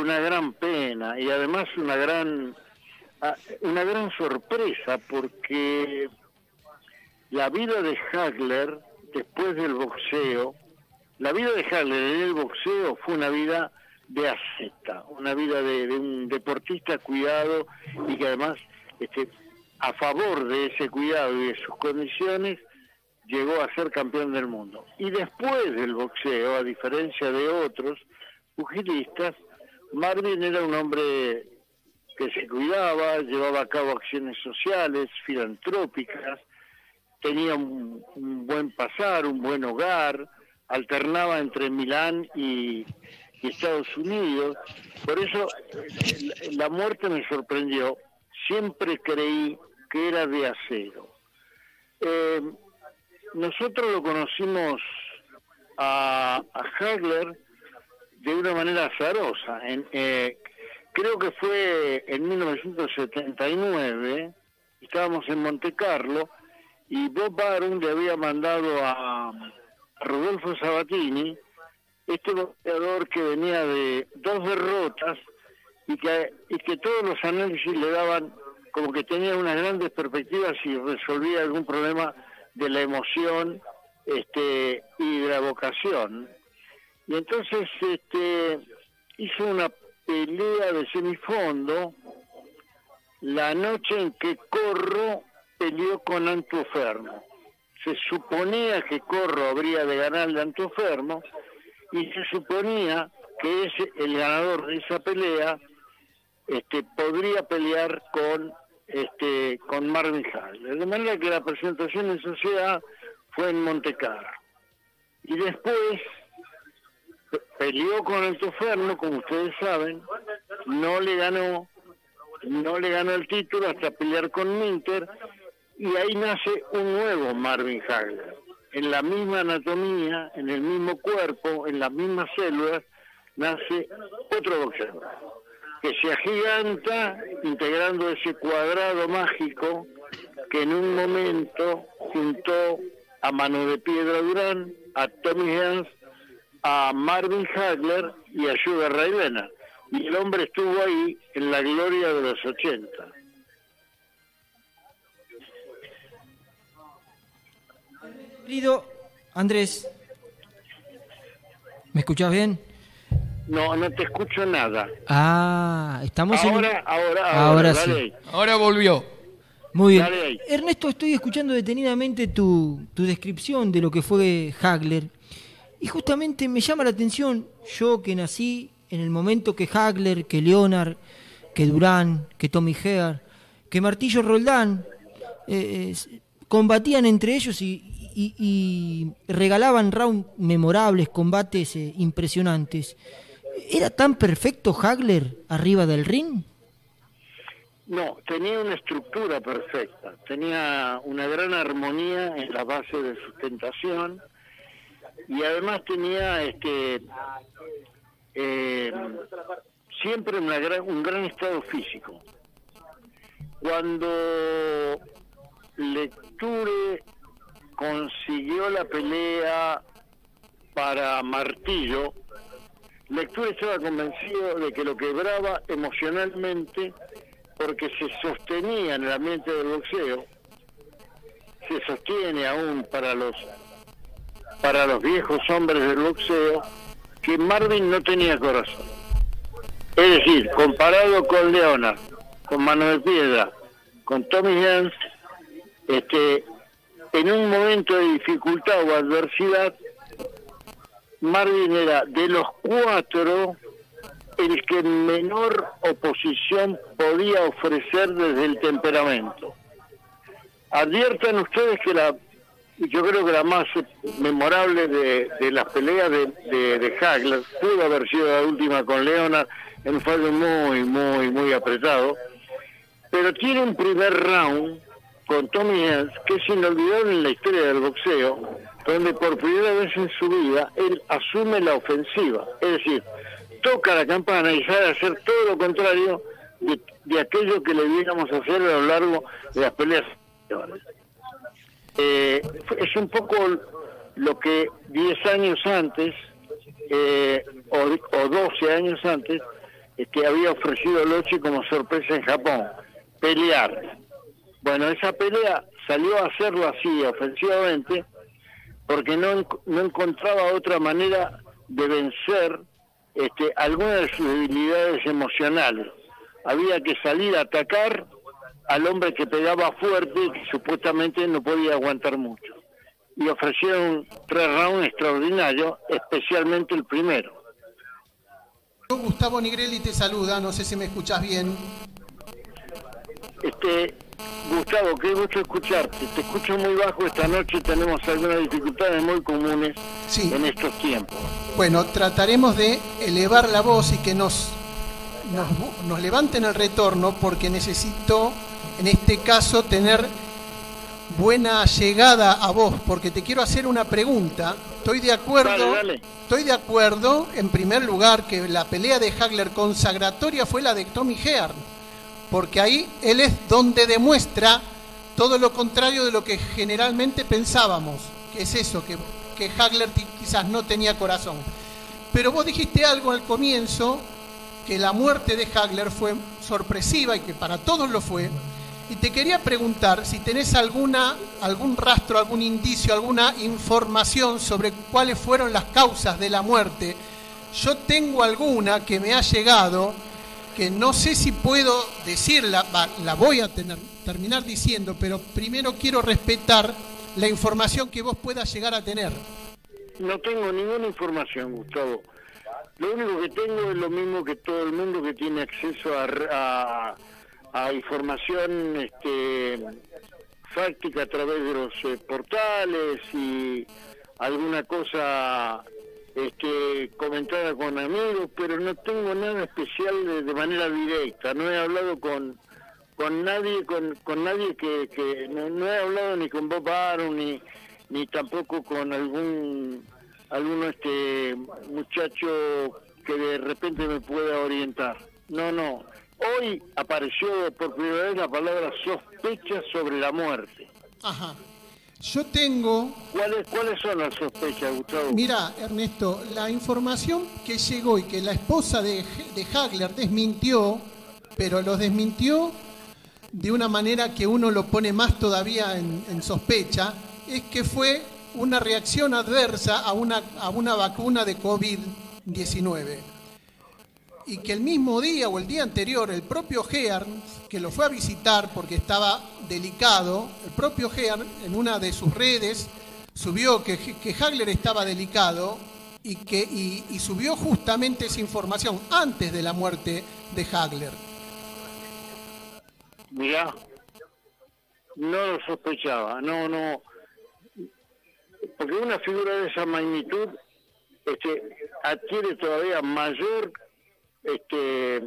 una gran pena y además una gran ah, una gran sorpresa porque la vida de Hagler después del boxeo, la vida de Hagler en el boxeo fue una vida de asceta, una vida de, un deportista cuidado y que además este, a favor de ese cuidado y de sus condiciones llegó a ser campeón del mundo. Y después del boxeo, a diferencia de otros pugilistas, Marvin era un hombre que se cuidaba, llevaba a cabo acciones sociales, filantrópicas, tenía un, buen pasar, un buen hogar, alternaba entre Milán y, Estados Unidos. Por eso la muerte me sorprendió. Siempre creí que era de acero. Eh, nosotros lo conocimos a, a Hagler de una manera azarosa. En, eh, creo que fue en 1979, estábamos en Monte Carlo, y Bob Baron le había mandado a, Rodolfo Sabatini, este boxeador que venía de dos derrotas y que, y que todos los análisis le daban como que tenía unas grandes perspectivas y resolvía algún problema de la emoción este, y de la vocación. Y entonces este, hizo una pelea de semifondo la noche en que Corro peleó con Antuofermo. Se suponía que Corro habría de ganarle a Antuofermo y se suponía que ese, el ganador de esa pelea este, podría pelear con este, con Marvin Hagler. De manera que la presentación en sociedad fue en Montecarlo. Y después peleó con el Toferno, como ustedes saben, no le ganó, no le ganó el título hasta pelear con Minter, y ahí nace un nuevo Marvin Hagler. En la misma anatomía, en el mismo cuerpo, en las mismas células, nace otro boxeador que se agiganta integrando ese cuadrado mágico que en un momento juntó a Mano de Piedra Durán, a Tommy Hans, a Marvin Hagler y a Sugar Ray Leonard. Y el hombre estuvo ahí en la gloria de los 80. Querido Andrés, ¿me escuchas bien? No, no te escucho nada. Ah, estamos ahora, en... Ahora, ahora, sí. Ahora volvió. Muy bien. Ernesto, estoy escuchando detenidamente tu, tu descripción de lo que fue Hagler. Y justamente me llama la atención, yo que nací en el momento que Hagler, que Leonard, que Durán, que Tommy Heer, que Martillo Roldán eh, combatían entre ellos y, y, regalaban rounds memorables, combates eh, impresionantes. ¿Era tan perfecto Hagler arriba del ring? No, tenía una estructura perfecta, tenía una gran armonía en la base de sustentación y además tenía este eh, siempre un gran estado físico. Cuando Lecture consiguió la pelea para Martillo, Lectura estaba convencido de que lo quebraba emocionalmente porque se sostenía en el ambiente del boxeo, se sostiene aún para los para los viejos hombres del boxeo que Marvin no tenía corazón. Es decir, comparado con Leonard, con Mano de Piedra, con Tommy Jans, este, en un momento de dificultad o adversidad, Marvin era de los cuatro el que menor oposición podía ofrecer desde el temperamento. Adviertan ustedes que la, yo creo que la más memorable de, las peleas de, de, Hagler pudo haber sido la última con Leonard en un fallo muy, muy, muy apretado, pero tiene un primer round con Tommy Hans que es inolvidable en la historia del boxeo, donde por primera vez en su vida él asume la ofensiva, es decir, toca la campana y sabe hacer todo lo contrario de, aquello que le viéramos hacer a lo largo de las peleas. Eh, es un poco lo que 10 años antes, eh, o, o 12 años antes, que había ofrecido Lochi como sorpresa en Japón, pelear. Bueno, esa pelea salió a hacerlo así, ofensivamente, porque no, no encontraba otra manera de vencer este, algunas de sus debilidades emocionales. Había que salir a atacar al hombre que pegaba fuerte y que supuestamente no podía aguantar mucho. Y ofrecieron tres rounds extraordinarios, especialmente el primero. Gustavo Nigrelli te saluda, no sé si me escuchas bien. Este, Gustavo, qué gusto escucharte. Te escucho muy bajo esta noche, tenemos algunas dificultades muy comunes en estos tiempos. Bueno, trataremos de elevar la voz y que nos, nos, nos levanten el retorno porque necesito, en este caso, tener buena llegada a vos, porque te quiero hacer una pregunta. Estoy de acuerdo, estoy de acuerdo, en primer lugar, que la pelea de Hagler consagratoria fue la de Tommy Hearn porque ahí él es donde demuestra todo lo contrario de lo que generalmente pensábamos, que es eso, que, que Hagler quizás no tenía corazón. Pero vos dijiste algo al comienzo, que la muerte de Hagler fue sorpresiva y que para todos lo fue. Y te quería preguntar si tenés alguna, algún rastro, algún indicio, alguna información sobre cuáles fueron las causas de la muerte. Yo tengo alguna que me ha llegado, que no sé si puedo decirla, la voy a tener, terminar diciendo, pero primero quiero respetar la información que vos puedas llegar a tener. No tengo ninguna información, Gustavo. Lo único que tengo es lo mismo que todo el mundo que tiene acceso a, a, información este, fáctica a través de los eh, portales y alguna cosa este, comentada con amigos, pero no tengo nada especial de, manera directa. No he hablado con con nadie con, con nadie que, no, he hablado ni con Bob Aaron ni ni tampoco con algún algún este muchacho que de repente me pueda orientar. No, no. Hoy apareció por primera vez la palabra sospecha sobre la muerte. Ajá. Yo tengo... ¿Cuáles, ¿Cuáles son las sospechas, Gustavo? Mira, Ernesto, la información que llegó y que la esposa de, de Hagler desmintió, pero lo desmintió de una manera que uno lo pone más todavía en, sospecha, es que fue una reacción adversa a una, a una vacuna de COVID-19 y que el mismo día o el día anterior el propio Hearn, que lo fue a visitar porque estaba delicado, el propio Hearn en una de sus redes subió que, que Hagler estaba delicado y, que, y, subió justamente esa información antes de la muerte de Hagler. Mirá, no lo sospechaba, no, no, porque una figura de esa magnitud este, adquiere todavía mayor este,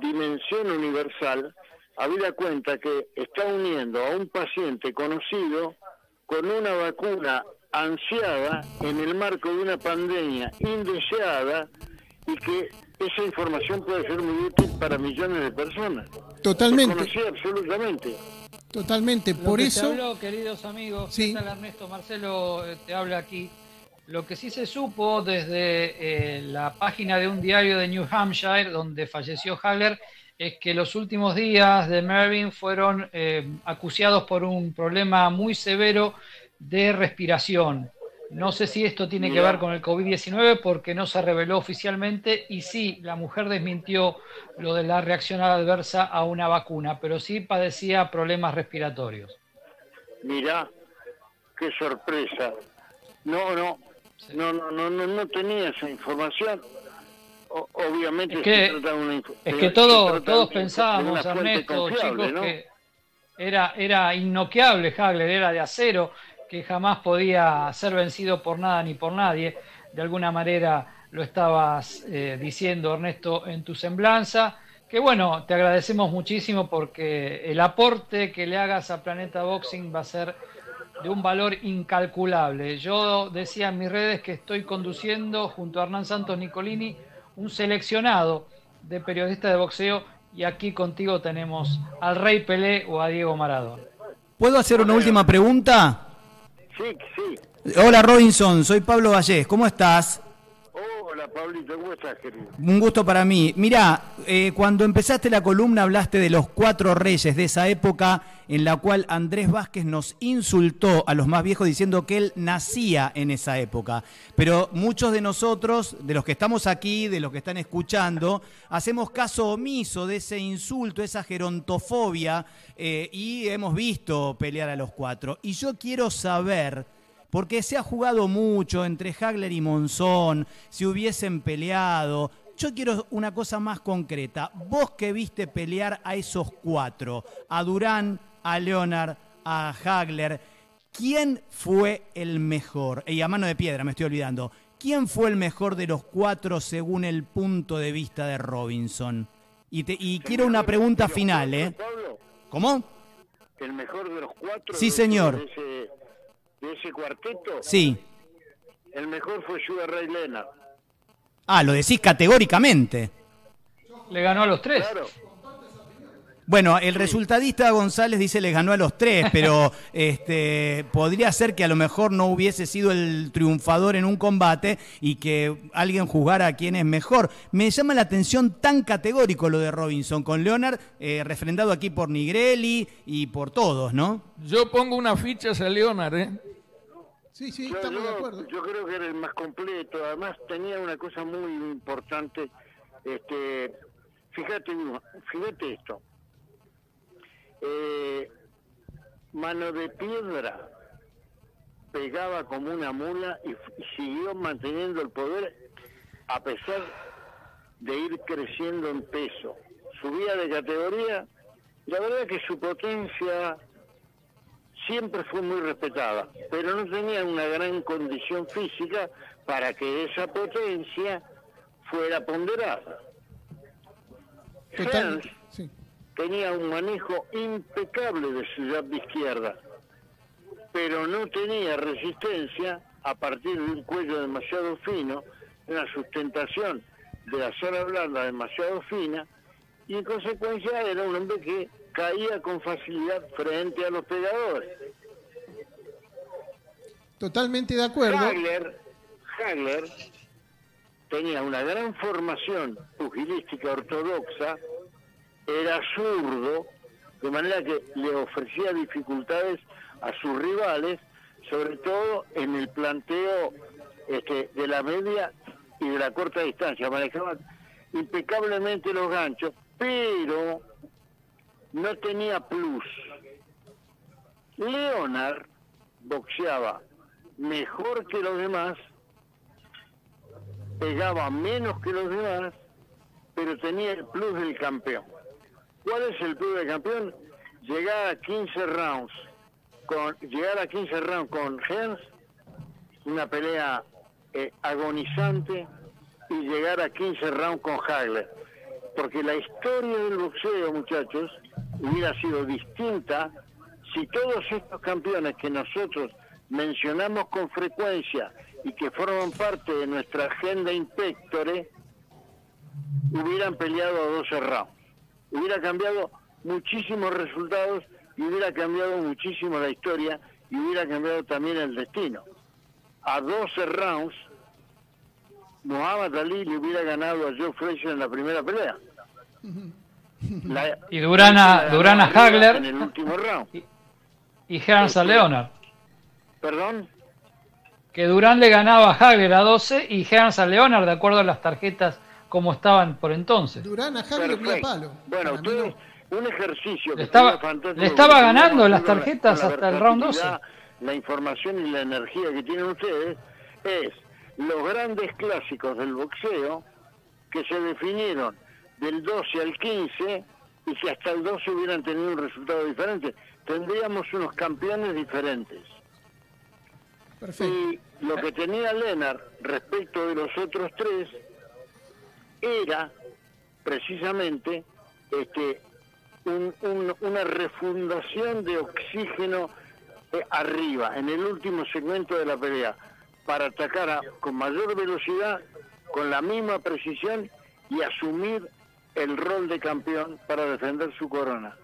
dimensión universal, habida cuenta que está uniendo a un paciente conocido con una vacuna ansiada en el marco de una pandemia indeseada y que esa información puede ser muy útil para millones de personas. Totalmente. absolutamente. Totalmente, por eso... queridos amigos, sí. Ernesto? Marcelo eh, te habla aquí. Lo que sí se supo desde eh, la página de un diario de New Hampshire, donde falleció Haller, es que los últimos días de Mervyn fueron eh, acuciados por un problema muy severo de respiración. No sé si esto tiene que ver con el COVID-19 porque no se reveló oficialmente y sí, la mujer desmintió lo de la reacción adversa a una vacuna, pero sí padecía problemas respiratorios. Mirá, qué sorpresa. No, no, no, no, no, no, no tenía esa información. obviamente es que, es que todo, todos pensábamos, Ernesto, chicos, que era, era innoqueable Hagler, era de acero, que jamás podía ser vencido por nada ni por nadie. De alguna manera lo estabas eh, diciendo, Ernesto, en tu semblanza. Que bueno, te agradecemos muchísimo porque el aporte que le hagas a Planeta Boxing va a ser de un valor incalculable. Yo decía en mis redes que estoy conduciendo junto a Hernán Santos Nicolini un seleccionado de periodistas de boxeo y aquí contigo tenemos al Rey Pelé o a Diego Maradona. ¿Puedo hacer una última pregunta? Sí, sí. Hola Robinson, soy Pablo Vallés, ¿cómo estás? Pablito, ¿cómo estás, querido? Un gusto para mí. Mira, eh, cuando empezaste la columna hablaste de los cuatro reyes, de esa época en la cual Andrés Vázquez nos insultó a los más viejos diciendo que él nacía en esa época. Pero muchos de nosotros, de los que estamos aquí, de los que están escuchando, hacemos caso omiso de ese insulto, esa gerontofobia, eh, y hemos visto pelear a los cuatro. Y yo quiero saber porque se ha jugado mucho entre Hagler y Monzón, si hubiesen peleado. Yo quiero una cosa más concreta. Vos que viste pelear a esos cuatro, a Durán, a Leonard, a Hagler, ¿quién fue el mejor? Y a mano de piedra, me estoy olvidando. ¿Quién fue el mejor de los cuatro según el punto de vista de Robinson? Y, quiero una pregunta final, ¿eh? ¿Cómo? ¿El mejor de los cuatro? Sí, señor de ese cuarteto, sí. el mejor fue Sugar Ray Leonard. Ah, lo decís categóricamente. Le ganó a los tres. Bueno, el resultadista González dice le ganó a los tres, pero este, podría ser que a lo mejor no hubiese sido el triunfador en un combate y que alguien jugara a quién es mejor. Me llama la atención tan categórico lo de Robinson con Leonard, eh, refrendado aquí por Nigrelli y por todos, ¿no? Yo pongo una ficha a Leonard, ¿eh? Sí, sí, estamos de acuerdo. Yo creo que era el más completo. Además tenía una cosa muy importante. Este, fíjate, fíjate esto. Eh, mano de piedra pegaba como una mula y, siguió manteniendo el poder a pesar de ir creciendo en peso. Subía de categoría. La verdad que su potencia siempre fue muy respetada, pero no tenía una gran condición física para que esa potencia fuera ponderada. tenía un manejo impecable de su llave izquierda, pero no tenía resistencia a partir de un cuello demasiado fino, una sustentación de la zona blanda demasiado fina, y en consecuencia era un hombre que caía con facilidad frente a los pegadores. Totalmente de acuerdo. Hagler, Hagler tenía una gran formación pugilística ortodoxa, era zurdo, de manera que le ofrecía dificultades a sus rivales, sobre todo en el planteo este, de la media y de la corta distancia. Manejaba impecablemente los ganchos, pero no tenía plus. Leonard boxeaba mejor que los demás, pegaba menos que los demás, pero tenía el plus del campeón. ¿Cuál es el plus del campeón? Llegar a 15 rounds, con, llegar a 15 rounds con Hens, una pelea eh, agonizante, y llegar a 15 rounds con Hagler. Porque la historia del boxeo, muchachos, hubiera sido distinta si todos estos campeones que nosotros mencionamos con frecuencia y que forman parte de nuestra agenda inspectore hubieran peleado a 12 rounds. Hubiera cambiado muchísimos resultados y hubiera cambiado muchísimo la historia y hubiera cambiado también el destino. A 12 rounds, Muhammad Ali le hubiera ganado a Joe Frazier en la primera pelea y Durana, Durana Hagler. En el último round. Y, y Hans a Leonard. ¿Perdón? Que Durán le ganaba a Hagler a 12 y Hans a Leonard, de acuerdo a las tarjetas como estaban por entonces. Durán a Hagler a palo. Bueno, usted, un ejercicio le estaba, le estaba ganando las tarjetas hasta el round 12. La información y la energía que tienen ustedes es los grandes clásicos del boxeo que se definieron del 12 al 15 y si hasta el 12 hubieran tenido un resultado diferente. Tendríamos unos campeones diferentes. Y lo que tenía Lennart respecto de los otros tres era precisamente este una refundación de oxígeno eh, arriba, en el último segmento de la pelea, para atacar con mayor velocidad, con la misma precisión y asumir el rol de campeón para defender su corona.